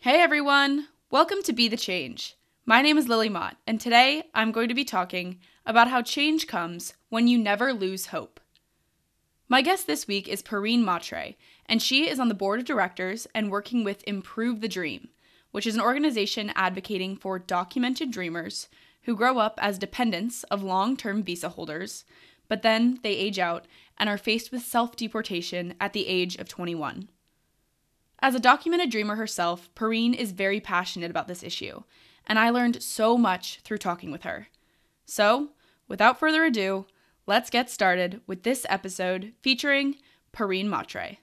Hey everyone! Welcome to Be the Change. My name is Lily Mott, and today I'm going to be talking about how change comes when you never lose hope. My guest this week is Pareen Mhatre, and she is on the board of directors and working with Improve the Dream, which is an organization advocating for documented dreamers who grow up as dependents of long term visa holders, but then they age out and are faced with self deportation at the age of 21. As a documented dreamer herself, Pareen is very passionate about this issue, and I learned so much through talking with her. So, without further ado, let's get started with this episode featuring Pareen Mhatre.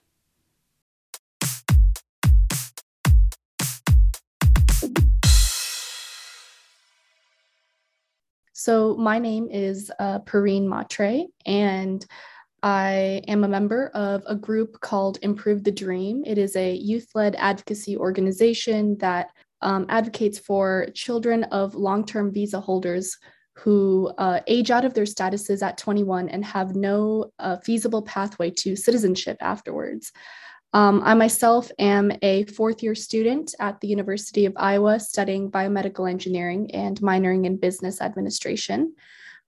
So, my name is uh, Pareen Mhatre, and I am a member of a group called Improve the Dream. It is a youth led advocacy organization that um, advocates for children of long term visa holders who uh, age out of their statuses at 21 and have no uh, feasible pathway to citizenship afterwards. Um, I myself am a fourth year student at the University of Iowa studying biomedical engineering and minoring in business administration.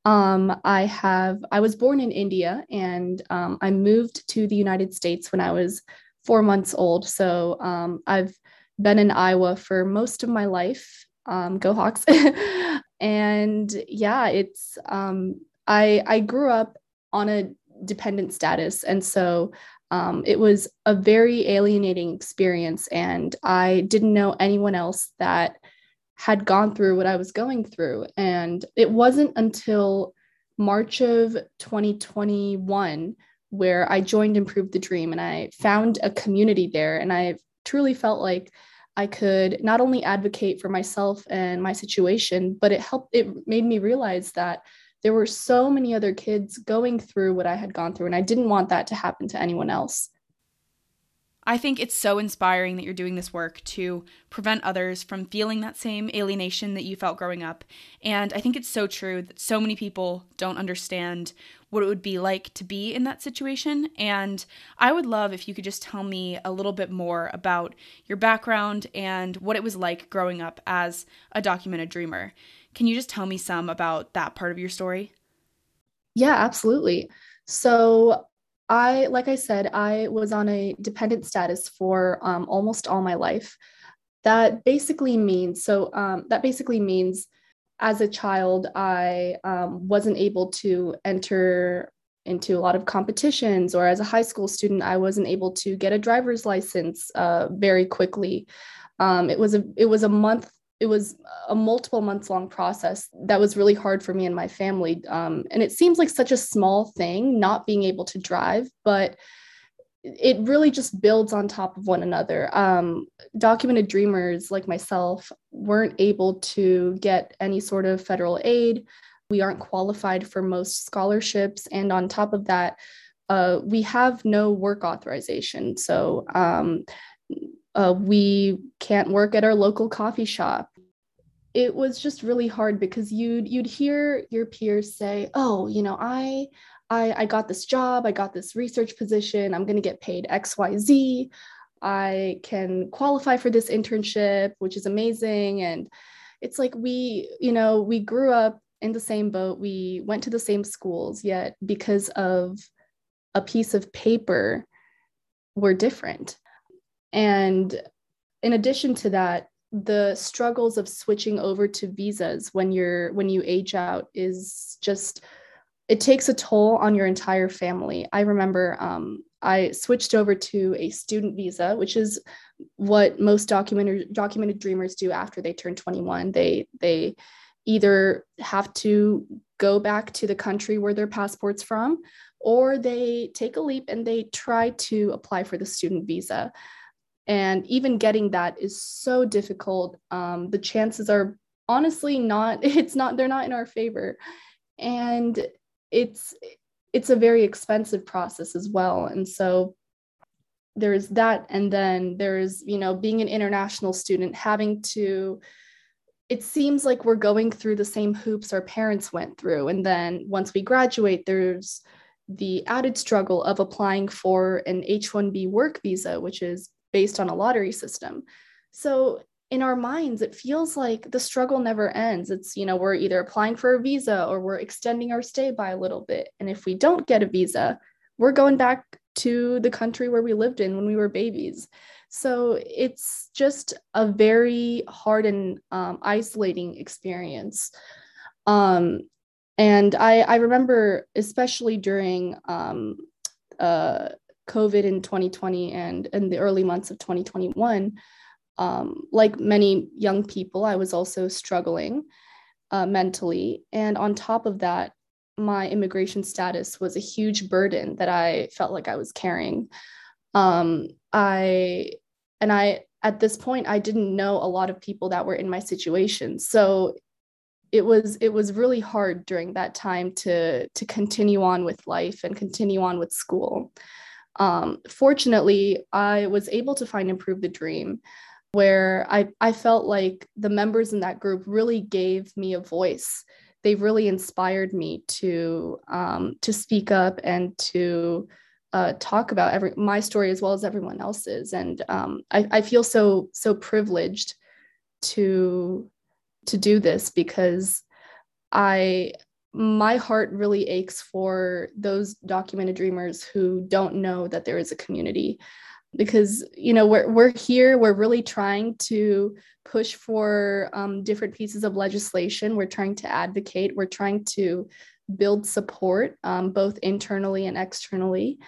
Um, I have I was born in India and um, I moved to the United States when I was four months old. So um, I've been in Iowa for most of my life. Um, go Hawks! and yeah, it's um, I I grew up on a dependent status, and so um, it was a very alienating experience. And I didn't know anyone else that had gone through what I was going through. And it wasn't until March of 2021 where I joined Improve the Dream and I found a community there. And I truly felt like I could not only advocate for myself and my situation, but it helped, it made me realize that there were so many other kids going through what I had gone through. And I didn't want that to happen to anyone else. I think it's so inspiring that you're doing this work to prevent others from feeling that same alienation that you felt growing up. And I think it's so true that so many people don't understand what it would be like to be in that situation. And I would love if you could just tell me a little bit more about your background and what it was like growing up as a documented dreamer. Can you just tell me some about that part of your story? Yeah, absolutely. So I, like I said, I was on a dependent status for um, almost all my life. That basically means so. Um, that basically means, as a child, I um, wasn't able to enter into a lot of competitions, or as a high school student, I wasn't able to get a driver's license uh, very quickly. Um, it was a it was a month it was a multiple months long process that was really hard for me and my family. Um, and it seems like such a small thing, not being able to drive, but it really just builds on top of one another. Um, documented dreamers like myself weren't able to get any sort of federal aid. We aren't qualified for most scholarships. And on top of that, uh, we have no work authorization. So um, uh, we can't work at our local coffee shop it was just really hard because you'd you'd hear your peers say oh you know i i, I got this job i got this research position i'm going to get paid xyz i can qualify for this internship which is amazing. And it's like we you know we grew up in the same boat. We went to the same schools yet because of a piece of paper we're different. And in addition to that, the struggles of switching over to visas when you're when you age out is just it takes a toll on your entire family. I remember um, I switched over to a student visa, which is what most documented documented dreamers do after they turn 21. They they either have to go back to the country where their passport's from, or they take a leap and they try to apply for the student visa and even getting that is so difficult. Um, the chances are honestly not it's not they're not in our favor. And it's it's a very expensive process as well. And so there's that. And then there's you know being an international student having to it seems like we're going through the same hoops our parents went through. And then once we graduate there's the added struggle of applying for an H1B work visa which is based on a lottery system. So in our minds it feels like the struggle never ends. It's you know we're either applying for a visa or we're extending our stay by a little bit. And if we don't get a visa we're going back to the country where we lived in when we were babies. So it's just a very hard and um, isolating experience. Um, and I, I remember especially during um, uh, covid in 2020 and in the early months of 2021 um, like many young people, I was also struggling uh, mentally. And on top of that, my immigration status was a huge burden that I felt like I was carrying. Um, I, and I, at this point, I didn't know a lot of people that were in my situation. So it was it was really hard during that time to to continue on with life and continue on with school um, fortunately i was able to find improve the dream where I, I felt like the members in that group really gave me a voice. They really inspired me to um, to speak up and to uh, talk about every my story as well as everyone else's. And um, I, I feel so so privileged to to do this because I my heart really aches for those documented dreamers who don't know that there is a community. Because you know we're, we're here we're really trying to push for um, different pieces of legislation. We're trying to advocate. We're trying to build support um, both internally and externally.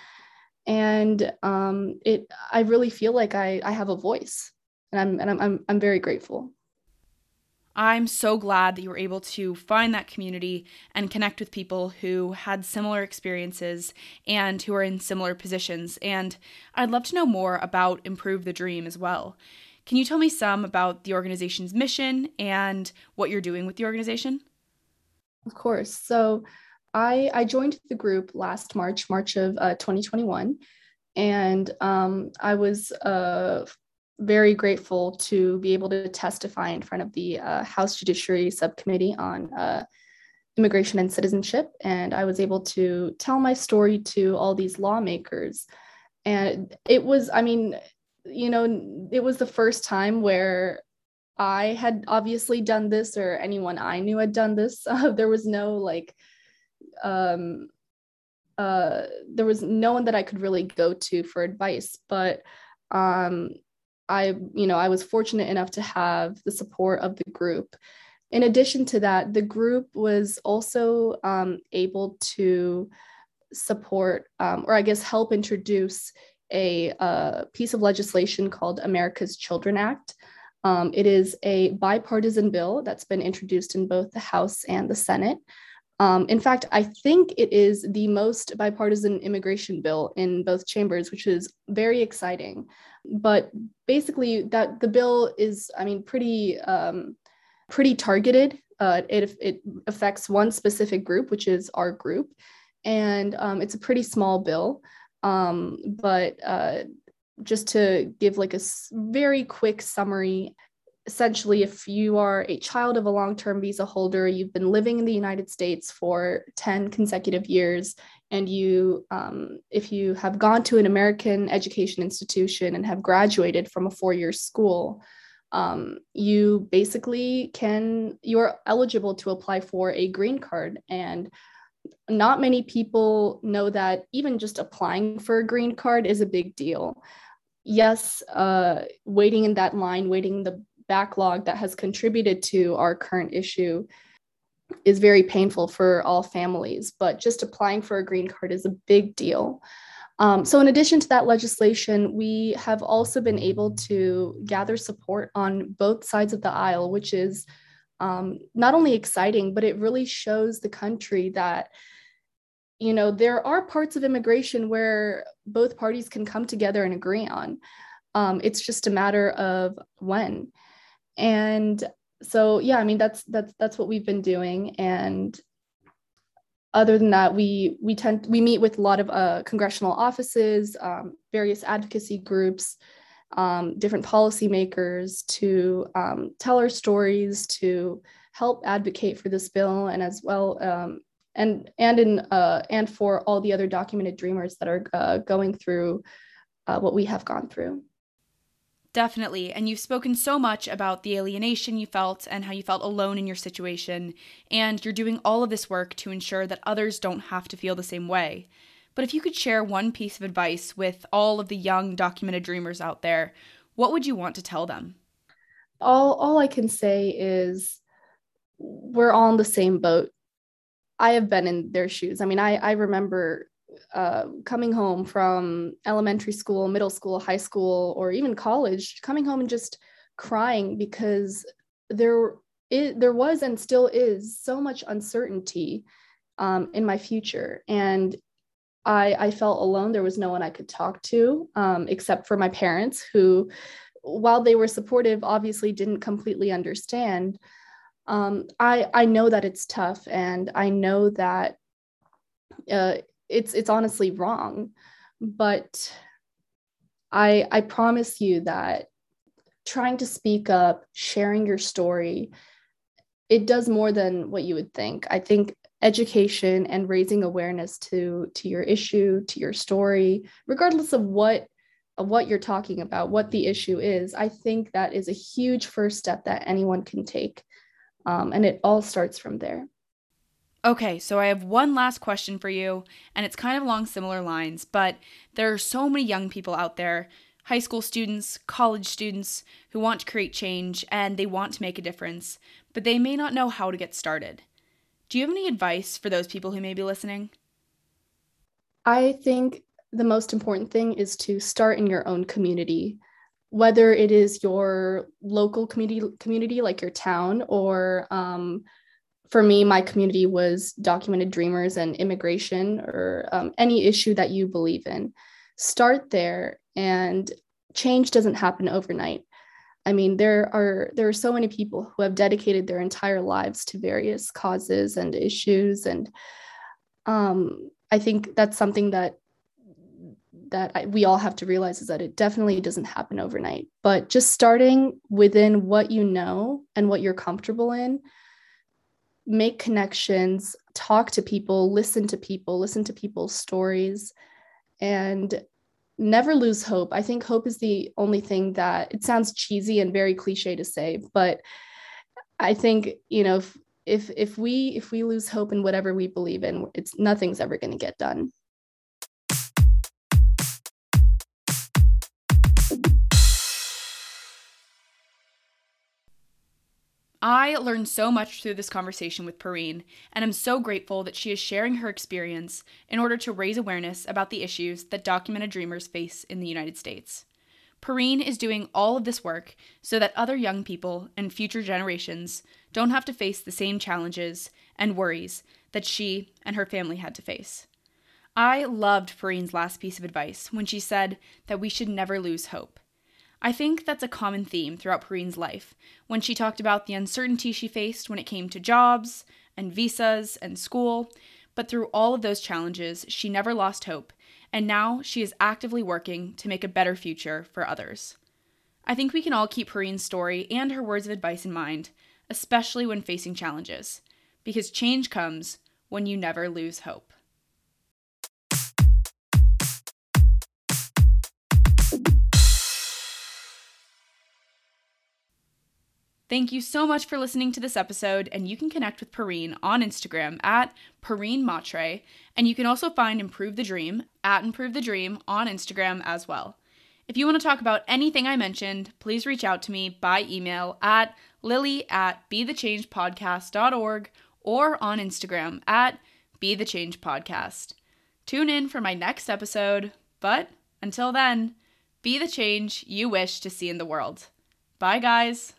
And um, it i really feel like i, I have a voice. And i'm and I'm, I'm, I'm very grateful I'm so glad that you were able to find that community and connect with people who had similar experiences and who are in similar positions. And I'd love to know more about Improve the Dream as well. Can you tell me some about the organization's mission and what you're doing with the organization? Of course. So I, I joined the group last March, March of uh, 2021. And um, I was uh, very grateful to be able to testify in front of the uh, House Judiciary Subcommittee on uh, Immigration and Citizenship. And I was able to tell my story to all these lawmakers. And it was, I mean, you know, it was the first time where I had obviously done this or anyone I knew had done this. Uh, there was no like, um, uh, there was no one that I could really go to for advice. But um, I, you know, I was fortunate enough to have the support of the group. In addition to that, the group was also um, able to support, um, or I guess help introduce a, a, piece of legislation called America's Children Act. Um, it is a bipartisan bill that's been introduced in both the House and the Senate. Um, in fact, I think it is the most bipartisan immigration bill in both chambers, which is very exciting. But basically, that the bill is, I mean, pretty um, pretty targeted. Uh, it it affects one specific group, which is our group, and um, it's a pretty small bill. Um, but uh, just to give like a very quick summary essentially, if you are a child of a long term visa holder, you've been living in the United States for 10 consecutive years, and you, um, if you have gone to an American education institution and have graduated from a four year school, um, you basically can, you're eligible to apply for a green card. And not many people know that even just applying for a green card is a big deal yes, uh, waiting in that line, waiting the backlog that has contributed to our current issue is very painful for all families, but just applying for a green card is a big deal. Um, so, in addition to that legislation, we have also been able to gather support on both sides of the aisle, which is um, not only exciting, but it really shows the country that you know there are parts of immigration where both parties can come together and agree on. Um, it's just a matter of when and so yeah i mean that's that's that's what we've been doing and other than that, we we tend we meet with a lot of uh, congressional offices, um, various advocacy groups, um, different policymakers to um, tell our stories, to help advocate for this bill, and as well um, and and in uh, and for all the other documented dreamers that are uh, going through uh, what we have gone through. Definitely. And you've spoken so much about the alienation you felt and how you felt alone in your situation. And you're doing all of this work to ensure that others don't have to feel the same way. But if you could share one piece of advice with all of the young documented dreamers out there, what would you want to tell them? All, all I can say is we're all in the same boat. I have been in their shoes. I mean, I, I remember uh, coming home from elementary school, middle school, high school, or even college, coming home and just crying because there it, there was and still is so much uncertainty um, in my future, and I I felt alone. There was no one I could talk to um, except for my parents, who, while they were supportive, obviously didn't completely understand. Um, I I know that it's tough, and I know that uh, it's it's honestly wrong but i i promise you that trying to speak up sharing your story it does more than what you would think. I think education and raising awareness to to your issue to your story regardless of what of what you're talking about what the issue is i think that is a huge first step that anyone can take um, and it all starts from there Okay, so I have one last question for you, and it's kind of along similar lines, but there are so many young people out there, high school students, college students, who want to create change and they want to make a difference, but they may not know how to get started. Do you have any advice for those people who may be listening? I think the most important thing is to start in your own community whether it is your local community community like your town or um, for me, my community was documented dreamers and immigration or um, any issue that you believe in. Start there, and change doesn't happen overnight. I mean, there are there are so many people who have dedicated their entire lives to various causes and issues, and um, I think that's something that that I, we all have to realize is that it definitely doesn't happen overnight. But just starting within what you know and what you're comfortable in make connections, talk to people, listen to people, listen to people's stories, and never lose hope. I think hope is the only thing that it sounds cheesy and very cliche to say, but I think, you know, if if, if we if we lose hope in whatever we believe in, it's nothing's ever going to get done. I learned so much through this conversation with Pareen, and am so grateful that she is sharing her experience in order to raise awareness about the issues that documented dreamers face in the United States. Pareen is doing all of this work so that other young people and future generations don't have to face the same challenges and worries that she and her family had to face. I loved Pareen's last piece of advice when she said that we should never lose hope. I think that's a common theme throughout Pareen's life when she talked about the uncertainty she faced when it came to jobs and visas and school. But through all of those challenges, she never lost hope, and now she is actively working to make a better future for others. I think we can all keep Pareen's story and her words of advice in mind, especially when facing challenges, because change comes when you never lose hope. Thank you so much for listening to this episode, and you can connect with Pareen on Instagram at Pareen Mhatre, and you can also find Improve the Dream at Improve the Dream on Instagram as well. If you want to talk about anything I mentioned, please reach out to me by email at lily at bethechangepodcast.org or on Instagram at bethechangepodcast. Tune in for my next episode, but until then, be the change you wish to see in the world. Bye, guys.